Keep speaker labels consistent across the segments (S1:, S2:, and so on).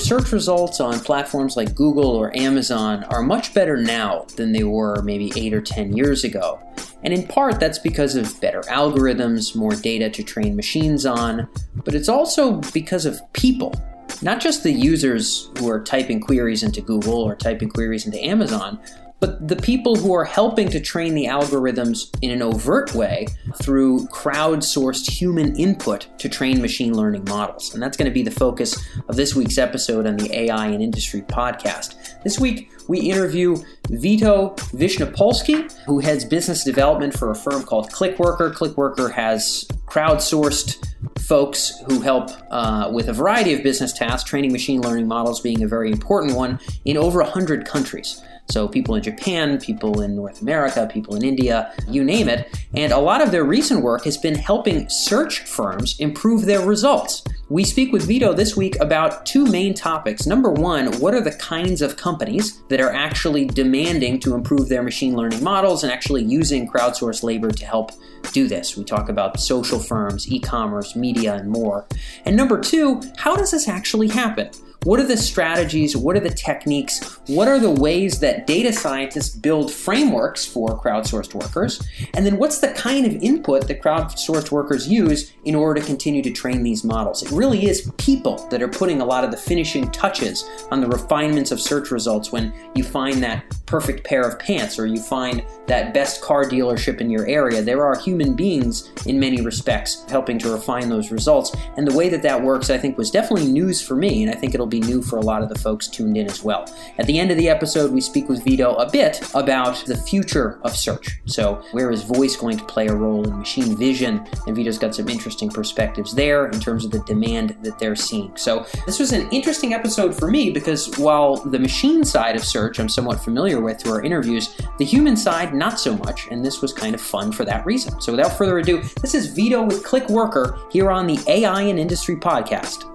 S1: search results on platforms like Google or Amazon are much better now than they were maybe 8 or 10 years ago. And in part, that's because of better algorithms, more data to train machines on, but it's also because of people. Not just the users who are typing queries into Google or typing queries into Amazon, but the people who are helping to train the algorithms in an overt way through crowdsourced human input to train machine learning models. And that's going to be the focus of this week's episode on the AI and Industry podcast. This week, we interview Vito Vishnopolsky, who heads business development for a firm called ClickWorker. ClickWorker has crowdsourced folks who help uh, with a variety of business tasks, training machine learning models being a very important one, in over 100 countries. So, people in Japan, people in North America, people in India, you name it. And a lot of their recent work has been helping search firms improve their results. We speak with Vito this week about two main topics. Number one, what are the kinds of companies that are actually demanding to improve their machine learning models and actually using crowdsourced labor to help do this? We talk about social firms, e commerce, media, and more. And number two, how does this actually happen? What are the strategies? What are the techniques? What are the ways that data scientists build frameworks for crowdsourced workers? And then what's the kind of input that crowdsourced workers use in order to continue to train these models? It really is people that are putting a lot of the finishing touches on the refinements of search results when you find that perfect pair of pants or you find that best car dealership in your area. There are human beings in many respects helping to refine those results. And the way that that works, I think, was definitely news for me, and I think it'll be new for a lot of the folks tuned in as well. At the end of the episode, we speak with Vito a bit about the future of search. So, where is voice going to play a role in machine vision? And Vito's got some interesting perspectives there in terms of the demand that they're seeing. So, this was an interesting episode for me because while the machine side of search I'm somewhat familiar with through our interviews, the human side, not so much. And this was kind of fun for that reason. So, without further ado, this is Vito with ClickWorker here on the AI and Industry podcast.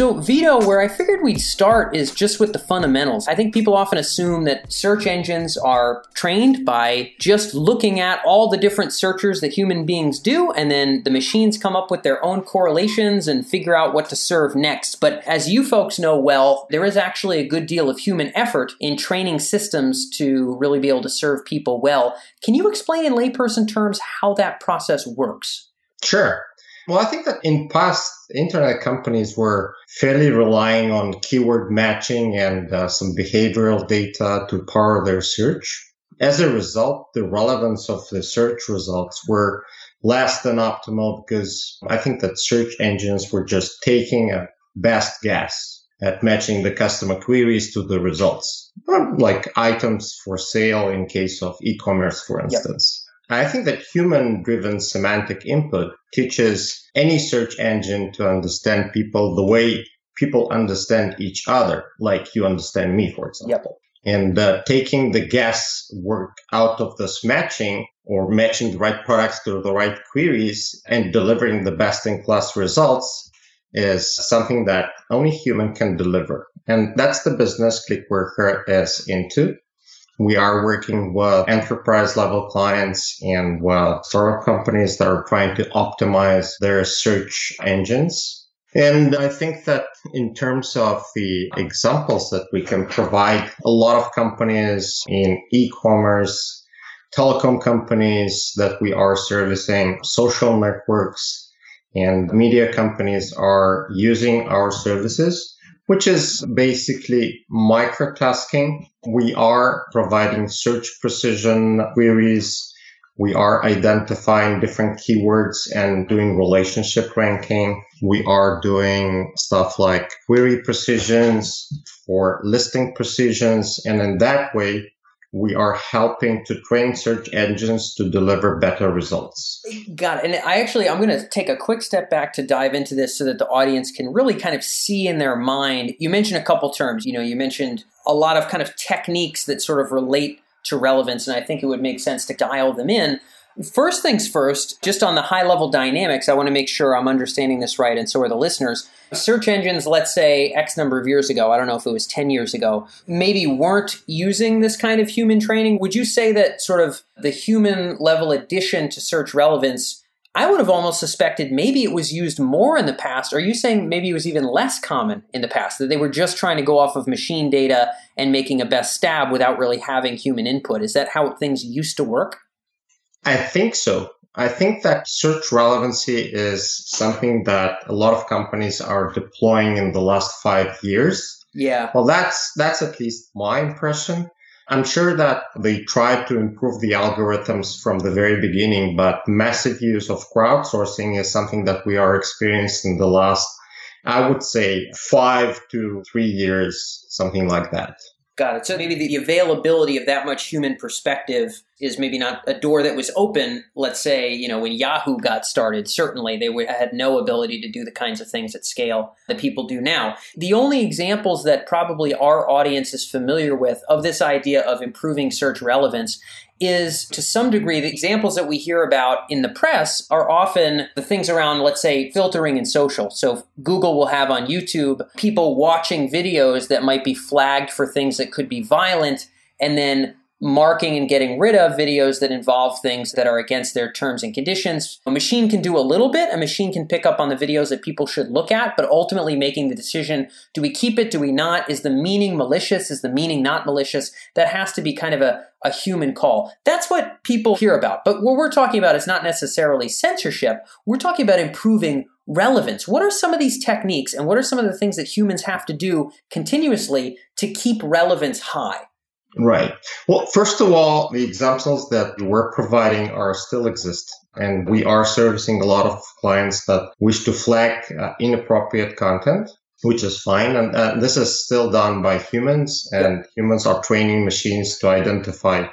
S1: So, Vito, where I figured we'd start is just with the fundamentals. I think people often assume that search engines are trained by just looking at all the different searchers that human beings do, and then the machines come up with their own correlations and figure out what to serve next. But as you folks know well, there is actually a good deal of human effort in training systems to really be able to serve people well. Can you explain in layperson terms how that process works?
S2: Sure. Well, I think that in past internet companies were fairly relying on keyword matching and uh, some behavioral data to power their search. As a result, the relevance of the search results were less than optimal because I think that search engines were just taking a best guess at matching the customer queries to the results, like items for sale in case of e-commerce, for instance. Yep. I think that human driven semantic input teaches any search engine to understand people the way people understand each other, like you understand me, for example. Yep. And uh, taking the guesswork out of this matching or matching the right products to the right queries and delivering the best in class results is something that only human can deliver. And that's the business ClickWorker is into. We are working with enterprise level clients and with startup companies that are trying to optimize their search engines. And I think that in terms of the examples that we can provide, a lot of companies in e-commerce, telecom companies that we are servicing, social networks, and media companies are using our services which is basically microtasking. We are providing search precision queries. We are identifying different keywords and doing relationship ranking. We are doing stuff like query precisions for listing precisions. And in that way, we are helping to train search engines to deliver better results.
S1: Got it. And I actually, I'm going to take a quick step back to dive into this so that the audience can really kind of see in their mind. You mentioned a couple terms. You know, you mentioned a lot of kind of techniques that sort of relate to relevance, and I think it would make sense to dial them in. First things first, just on the high level dynamics, I want to make sure I'm understanding this right, and so are the listeners. Search engines, let's say X number of years ago, I don't know if it was 10 years ago, maybe weren't using this kind of human training. Would you say that sort of the human level addition to search relevance I would have almost suspected maybe it was used more in the past. Are you saying maybe it was even less common in the past, that they were just trying to go off of machine data and making a best stab without really having human input? Is that how things used to work?
S2: I think so. I think that search relevancy is something that a lot of companies are deploying in the last five years.
S1: Yeah.
S2: Well, that's that's at least my impression. I'm sure that they tried to improve the algorithms from the very beginning, but massive use of crowdsourcing is something that we are experiencing the last, I would say, five to three years, something like that.
S1: Got it. So maybe the availability of that much human perspective is maybe not a door that was open. Let's say, you know, when Yahoo got started, certainly they had no ability to do the kinds of things at scale that people do now. The only examples that probably our audience is familiar with of this idea of improving search relevance is to some degree the examples that we hear about in the press are often the things around let's say filtering and social so google will have on youtube people watching videos that might be flagged for things that could be violent and then marking and getting rid of videos that involve things that are against their terms and conditions. A machine can do a little bit. A machine can pick up on the videos that people should look at, but ultimately making the decision do we keep it, do we not? Is the meaning malicious? Is the meaning not malicious? That has to be kind of a, a human call. That's what people hear about. But what we're talking about is not necessarily censorship. We're talking about improving relevance. What are some of these techniques and what are some of the things that humans have to do continuously to keep relevance high?
S2: Right. Well, first of all, the examples that we're providing are still exist. And we are servicing a lot of clients that wish to flag uh, inappropriate content, which is fine. And uh, this is still done by humans and yeah. humans are training machines to identify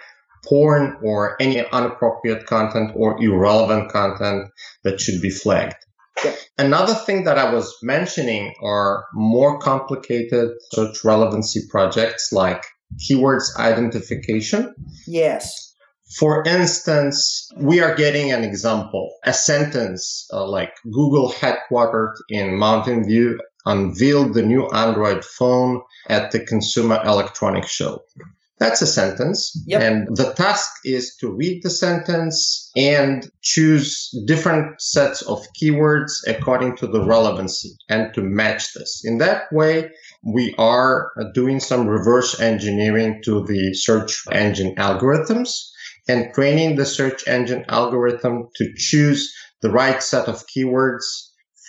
S2: porn or any inappropriate content or irrelevant content that should be flagged. Yeah. Another thing that I was mentioning are more complicated search relevancy projects like keywords identification.
S1: Yes.
S2: For instance, we are getting an example, a sentence uh, like Google headquartered in Mountain View unveiled the new Android phone at the Consumer Electronics Show. That's a sentence. Yep. And the task is to read the sentence and choose different sets of keywords according to the relevancy and to match this. In that way, we are doing some reverse engineering to the search engine algorithms and training the search engine algorithm to choose the right set of keywords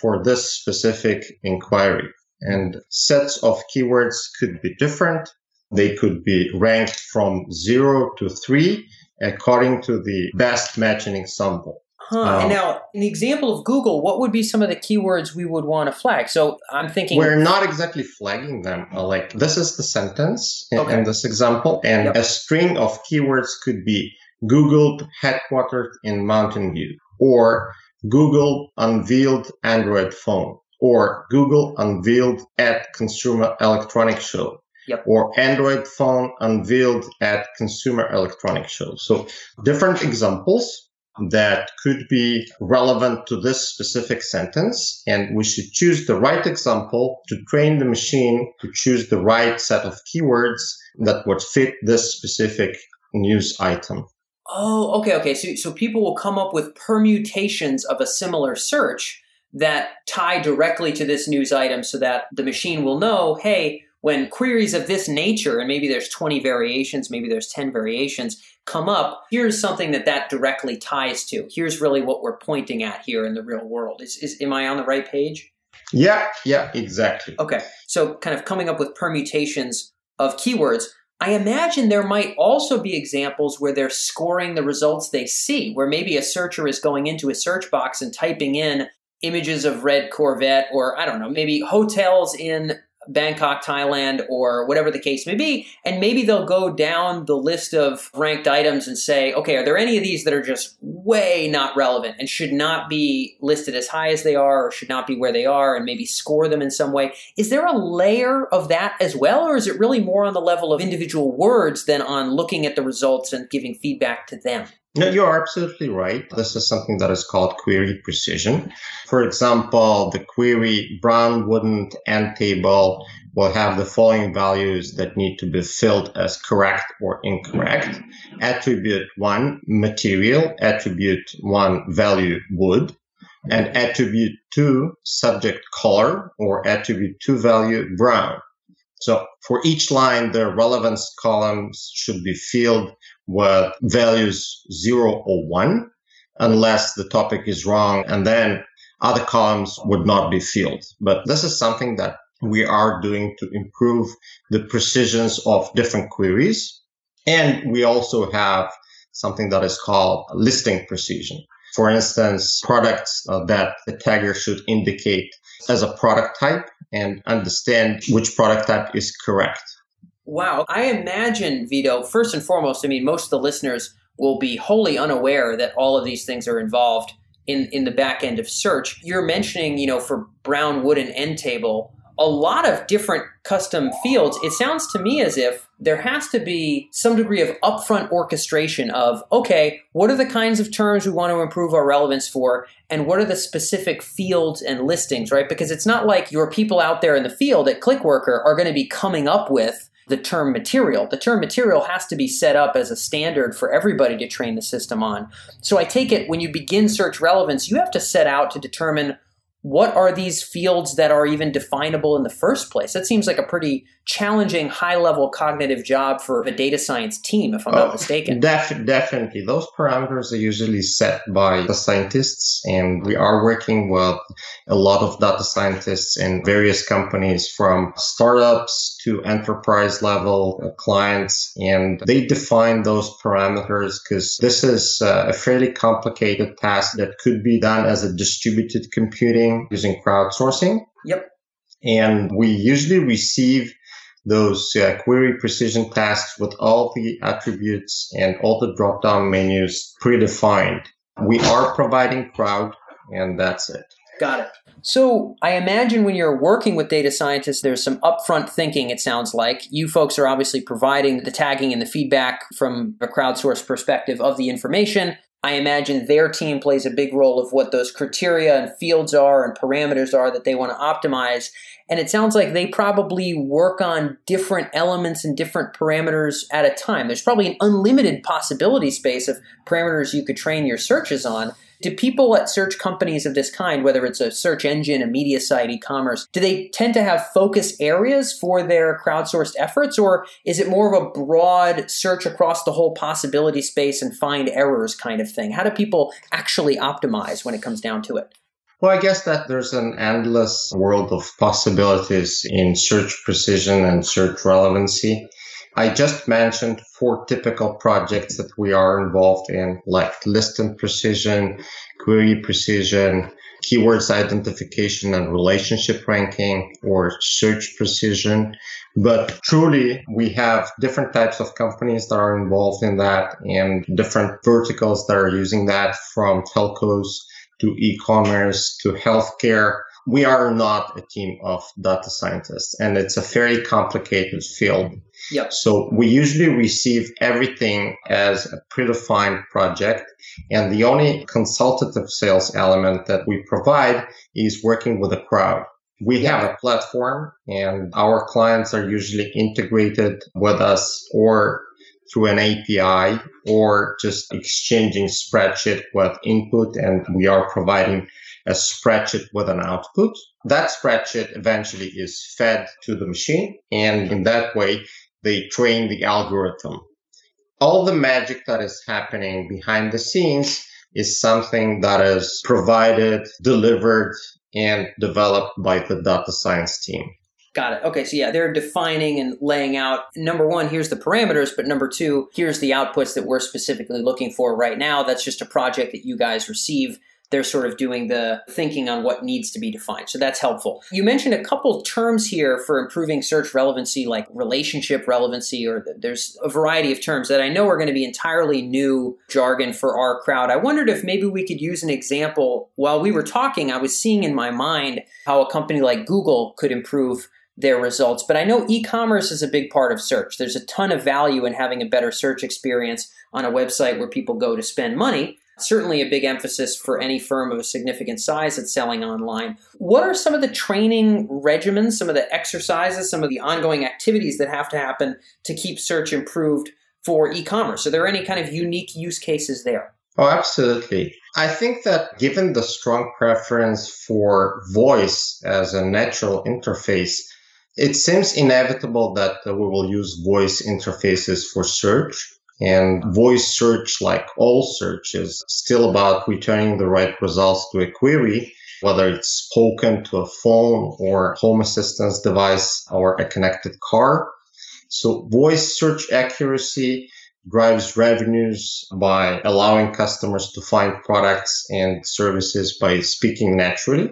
S2: for this specific inquiry. And sets of keywords could be different. They could be ranked from zero to three according to the best matching ensemble.
S1: Huh. Um, and now, in the example of Google, what would be some of the keywords we would want to flag? So I'm thinking
S2: we're not exactly flagging them. Uh, like this is the sentence in, okay. in this example, and yep. a string of keywords could be Google headquartered in Mountain View, or Google unveiled Android phone, or Google unveiled at Consumer Electronics Show. Yep. Or Android phone unveiled at Consumer Electronics Show. So different examples that could be relevant to this specific sentence. And we should choose the right example to train the machine to choose the right set of keywords that would fit this specific news item.
S1: Oh, okay, okay. So, so people will come up with permutations of a similar search that tie directly to this news item so that the machine will know, hey, when queries of this nature, and maybe there's 20 variations, maybe there's 10 variations, come up, here's something that that directly ties to. Here's really what we're pointing at here in the real world. Is, is am I on the right page?
S2: Yeah, yeah, exactly.
S1: Okay. So kind of coming up with permutations of keywords. I imagine there might also be examples where they're scoring the results they see, where maybe a searcher is going into a search box and typing in images of red Corvette or I don't know, maybe hotels in Bangkok, Thailand, or whatever the case may be. And maybe they'll go down the list of ranked items and say, okay, are there any of these that are just way not relevant and should not be listed as high as they are or should not be where they are and maybe score them in some way? Is there a layer of that as well? Or is it really more on the level of individual words than on looking at the results and giving feedback to them?
S2: No, you're absolutely right. This is something that is called query precision. For example, the query brown wooden end table will have the following values that need to be filled as correct or incorrect. Attribute one, material. Attribute one, value wood. And attribute two, subject color, or attribute two, value brown. So for each line, the relevance columns should be filled with values zero or one, unless the topic is wrong, and then other columns would not be filled. But this is something that we are doing to improve the precisions of different queries. And we also have something that is called listing precision. For instance, products uh, that the tagger should indicate as a product type and understand which product type is correct.
S1: Wow. I imagine, Vito, first and foremost, I mean, most of the listeners will be wholly unaware that all of these things are involved in, in the back end of search. You're mentioning, you know, for brown wooden end table, a lot of different custom fields. It sounds to me as if there has to be some degree of upfront orchestration of, okay, what are the kinds of terms we want to improve our relevance for? And what are the specific fields and listings, right? Because it's not like your people out there in the field at ClickWorker are going to be coming up with the term material. The term material has to be set up as a standard for everybody to train the system on. So I take it when you begin search relevance, you have to set out to determine what are these fields that are even definable in the first place? That seems like a pretty challenging, high level cognitive job for a data science team, if I'm oh, not mistaken.
S2: Def- definitely. Those parameters are usually set by the scientists, and we are working with a lot of data scientists in various companies from startups to enterprise level clients, and they define those parameters because this is uh, a fairly complicated task that could be done as a distributed computing using crowdsourcing.
S1: Yep.
S2: And we usually receive those uh, query precision tasks with all the attributes and all the drop down menus predefined. We are providing crowd, and that's it.
S1: Got it. So I imagine when you're working with data scientists, there's some upfront thinking, it sounds like. You folks are obviously providing the tagging and the feedback from a crowdsourced perspective of the information. I imagine their team plays a big role of what those criteria and fields are and parameters are that they want to optimize. And it sounds like they probably work on different elements and different parameters at a time. There's probably an unlimited possibility space of parameters you could train your searches on. Do people at search companies of this kind, whether it's a search engine, a media site, e-commerce, do they tend to have focus areas for their crowdsourced efforts, or is it more of a broad search across the whole possibility space and find errors kind of thing? How do people actually optimize when it comes down to it?
S2: Well, I guess that there's an endless world of possibilities in search precision and search relevancy. I just mentioned four typical projects that we are involved in, like listing precision, query precision, keywords identification and relationship ranking, or search precision. But truly, we have different types of companies that are involved in that and different verticals that are using that from telcos to e-commerce to healthcare we are not a team of data scientists and it's a very complicated field.
S1: Yep.
S2: So we usually receive everything as a predefined project. And the only consultative sales element that we provide is working with a crowd. We have a platform and our clients are usually integrated with us or through an API or just exchanging spreadsheet with input and we are providing a spreadsheet with an output. That spreadsheet eventually is fed to the machine, and in that way, they train the algorithm. All the magic that is happening behind the scenes is something that is provided, delivered, and developed by the data science team.
S1: Got it. Okay, so yeah, they're defining and laying out number one, here's the parameters, but number two, here's the outputs that we're specifically looking for right now. That's just a project that you guys receive they're sort of doing the thinking on what needs to be defined. So that's helpful. You mentioned a couple terms here for improving search relevancy, like relationship relevancy, or there's a variety of terms that I know are going to be entirely new jargon for our crowd. I wondered if maybe we could use an example. While we were talking, I was seeing in my mind how a company like Google could improve their results. But I know e commerce is a big part of search. There's a ton of value in having a better search experience on a website where people go to spend money. Certainly a big emphasis for any firm of a significant size that's selling online. What are some of the training regimens, some of the exercises, some of the ongoing activities that have to happen to keep search improved for e commerce? Are there any kind of unique use cases there?
S2: Oh, absolutely. I think that given the strong preference for voice as a natural interface, it seems inevitable that uh, we will use voice interfaces for search. And voice search, like all search, is still about returning the right results to a query, whether it's spoken to a phone or home assistance device or a connected car. So voice search accuracy drives revenues by allowing customers to find products and services by speaking naturally,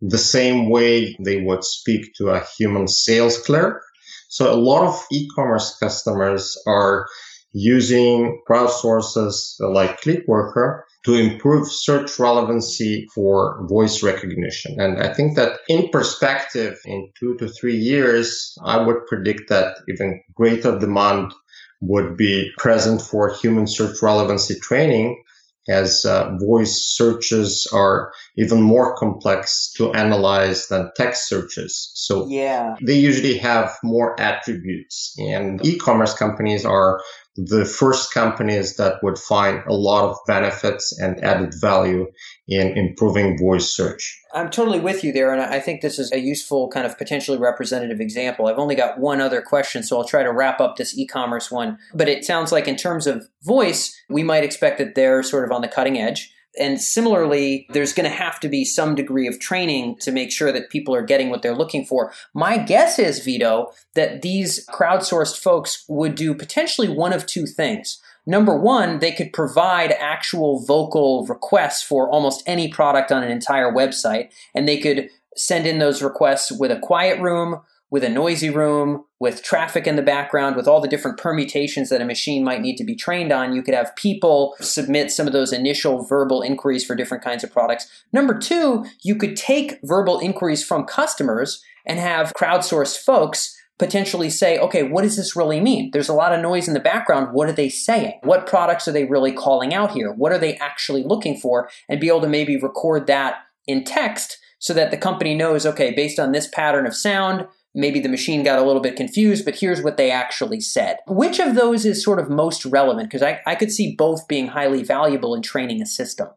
S2: the same way they would speak to a human sales clerk. So a lot of e-commerce customers are using crowdsources like ClickWorker to improve search relevancy for voice recognition. And I think that in perspective, in two to three years, I would predict that even greater demand would be present for human search relevancy training as uh, voice searches are even more complex to analyze than text searches. So
S1: yeah.
S2: they usually have more attributes and e-commerce companies are the first companies that would find a lot of benefits and added value in improving voice search.
S1: I'm totally with you there, and I think this is a useful kind of potentially representative example. I've only got one other question, so I'll try to wrap up this e commerce one. But it sounds like, in terms of voice, we might expect that they're sort of on the cutting edge. And similarly, there's going to have to be some degree of training to make sure that people are getting what they're looking for. My guess is, Vito, that these crowdsourced folks would do potentially one of two things. Number one, they could provide actual vocal requests for almost any product on an entire website, and they could send in those requests with a quiet room, with a noisy room, with traffic in the background, with all the different permutations that a machine might need to be trained on. You could have people submit some of those initial verbal inquiries for different kinds of products. Number two, you could take verbal inquiries from customers and have crowdsourced folks potentially say, okay, what does this really mean? There's a lot of noise in the background. What are they saying? What products are they really calling out here? What are they actually looking for? And be able to maybe record that in text so that the company knows, okay, based on this pattern of sound, maybe the machine got a little bit confused, but here's what they actually said. Which of those is sort of most relevant? Because I, I could see both being highly valuable in training a system.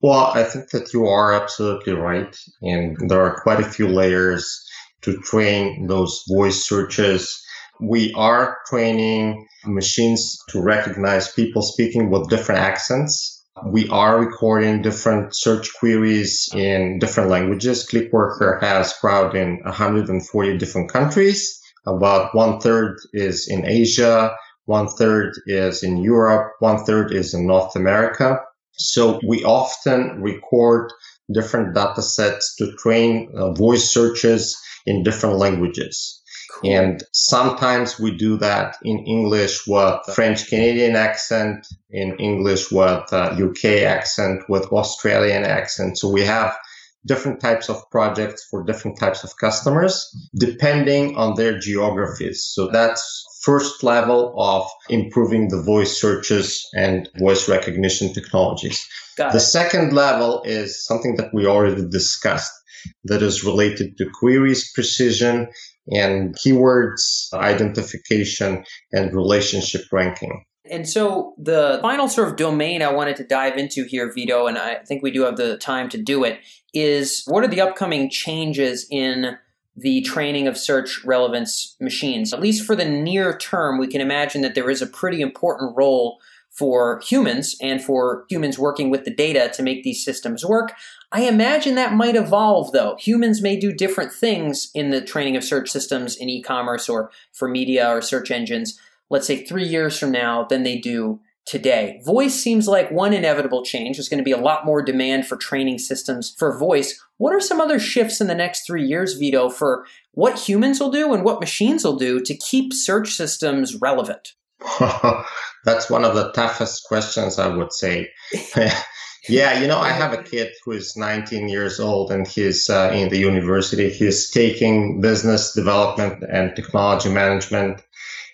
S2: Well, I think that you are absolutely right. And there are quite a few layers to train those voice searches. We are training machines to recognize people speaking with different accents we are recording different search queries in different languages. ClickWorker has crowd in 140 different countries. About one third is in Asia, one third is in Europe, one third is in North America. So we often record different data sets to train uh, voice searches in different languages. And sometimes we do that in English with French Canadian accent, in English with uh, UK accent, with Australian accent. So we have different types of projects for different types of customers depending on their geographies. So that's first level of improving the voice searches and voice recognition technologies. the second level is something that we already discussed that is related to queries precision and keywords identification and relationship ranking.
S1: And so the final sort of domain I wanted to dive into here, Vito, and I think we do have the time to do it, is what are the upcoming changes in the training of search relevance machines? At least for the near term, we can imagine that there is a pretty important role for humans and for humans working with the data to make these systems work. I imagine that might evolve though. Humans may do different things in the training of search systems in e commerce or for media or search engines, let's say three years from now, than they do today. Voice seems like one inevitable change. There's going to be a lot more demand for training systems for voice. What are some other shifts in the next three years, Vito, for what humans will do and what machines will do to keep search systems relevant?
S2: That's one of the toughest questions, I would say. Yeah, you know, I have a kid who is 19 years old and he's uh, in the university. He's taking business development and technology management.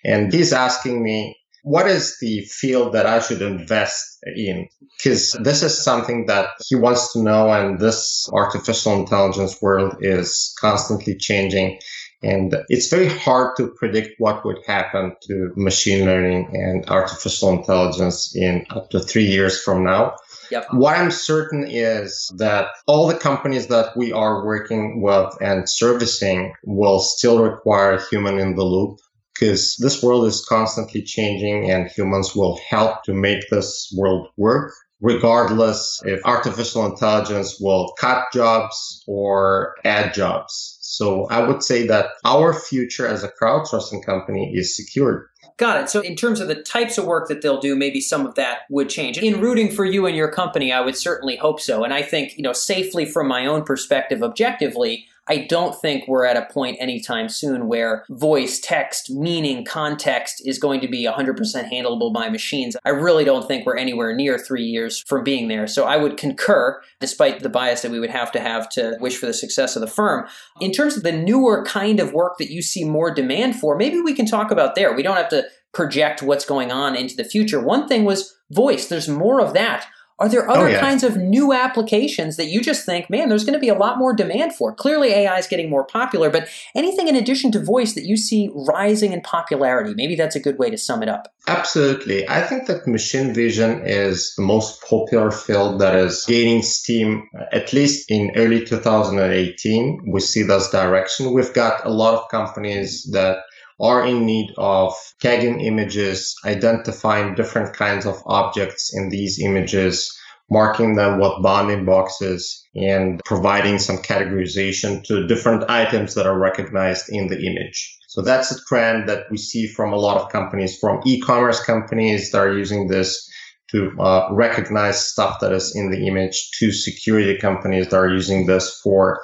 S2: And he's asking me, what is the field that I should invest in? Because this is something that he wants to know. And this artificial intelligence world is constantly changing. And it's very hard to predict what would happen to machine learning and artificial intelligence in up to three years from now.
S1: Yep.
S2: What I'm certain is that all the companies that we are working with and servicing will still require human in the loop because this world is constantly changing and humans will help to make this world work regardless if artificial intelligence will cut jobs or add jobs. So I would say that our future as a crowdsourcing company is secured.
S1: Got it. So, in terms of the types of work that they'll do, maybe some of that would change. In rooting for you and your company, I would certainly hope so. And I think, you know, safely from my own perspective, objectively, I don't think we're at a point anytime soon where voice, text, meaning, context is going to be 100% handleable by machines. I really don't think we're anywhere near three years from being there. So I would concur, despite the bias that we would have to have to wish for the success of the firm. In terms of the newer kind of work that you see more demand for, maybe we can talk about there. We don't have to project what's going on into the future. One thing was voice. There's more of that. Are there other oh, yeah. kinds of new applications that you just think, man, there's going to be a lot more demand for? Clearly, AI is getting more popular, but anything in addition to voice that you see rising in popularity? Maybe that's a good way to sum it up.
S2: Absolutely. I think that machine vision is the most popular field that is gaining steam, at least in early 2018. We see this direction. We've got a lot of companies that are in need of tagging images, identifying different kinds of objects in these images, marking them with bounding boxes, and providing some categorization to different items that are recognized in the image. So that's a trend that we see from a lot of companies, from e-commerce companies that are using this to uh, recognize stuff that is in the image to security companies that are using this for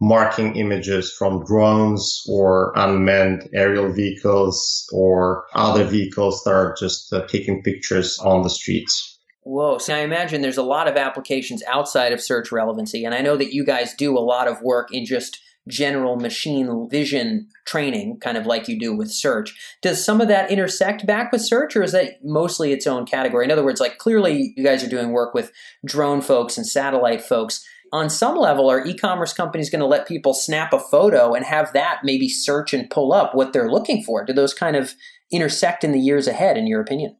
S2: marking images from drones or unmanned aerial vehicles or other vehicles that are just uh, taking pictures on the streets.
S1: Whoa. So I imagine there's a lot of applications outside of search relevancy. And I know that you guys do a lot of work in just general machine vision training, kind of like you do with search. Does some of that intersect back with search, or is that mostly its own category? In other words, like clearly you guys are doing work with drone folks and satellite folks on some level, are e-commerce companies going to let people snap a photo and have that maybe search and pull up what they're looking for? Do those kind of intersect in the years ahead, in your opinion?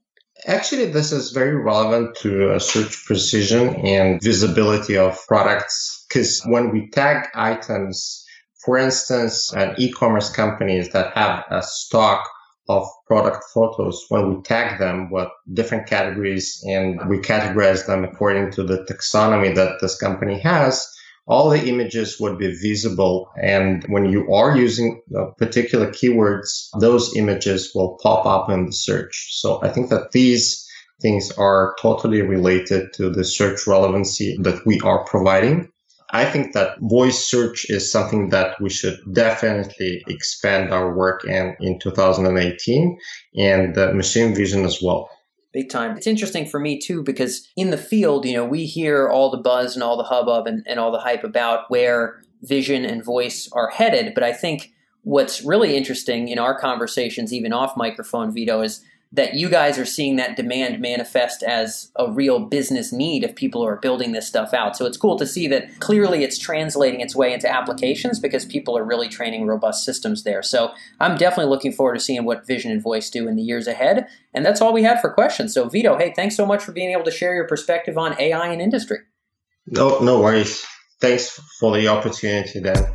S2: Actually, this is very relevant to uh, search precision and visibility of products because when we tag items, for instance, an e-commerce companies that have a stock of product photos when we tag them with different categories and we categorize them according to the taxonomy that this company has, all the images would be visible. And when you are using uh, particular keywords, those images will pop up in the search. So I think that these things are totally related to the search relevancy that we are providing. I think that voice search is something that we should definitely expand our work in in 2018 and machine vision as well.
S1: Big time. It's interesting for me too because in the field, you know, we hear all the buzz and all the hubbub and, and all the hype about where vision and voice are headed. But I think what's really interesting in our conversations, even off microphone, Vito, is that you guys are seeing that demand manifest as a real business need if people are building this stuff out. So it's cool to see that clearly it's translating its way into applications because people are really training robust systems there. So I'm definitely looking forward to seeing what Vision and Voice do in the years ahead. And that's all we had for questions. So Vito, hey, thanks so much for being able to share your perspective on AI and industry.
S2: No, no worries. Thanks for the opportunity, Dan.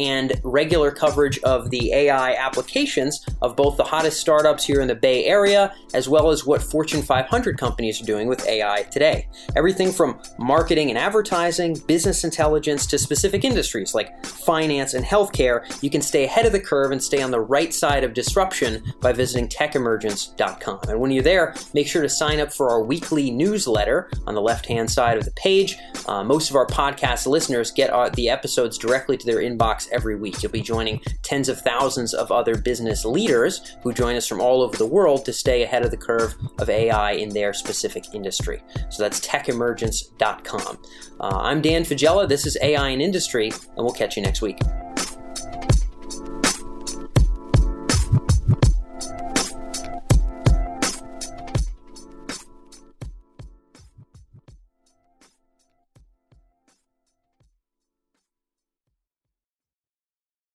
S1: and regular coverage of the AI applications of both the hottest startups here in the Bay Area, as well as what Fortune 500 companies are doing with AI today. Everything from marketing and advertising, business intelligence, to specific industries like finance and healthcare, you can stay ahead of the curve and stay on the right side of disruption by visiting techemergence.com. And when you're there, make sure to sign up for our weekly newsletter on the left hand side of the page. Uh, most of our podcast listeners get our, the episodes directly to their inbox every week. You'll be joining tens of thousands of other business leaders who join us from all over the world to stay ahead of the curve of AI in their specific industry. So that's techemergence.com. Uh, I'm Dan Faggella. This is AI in Industry, and we'll catch you next week.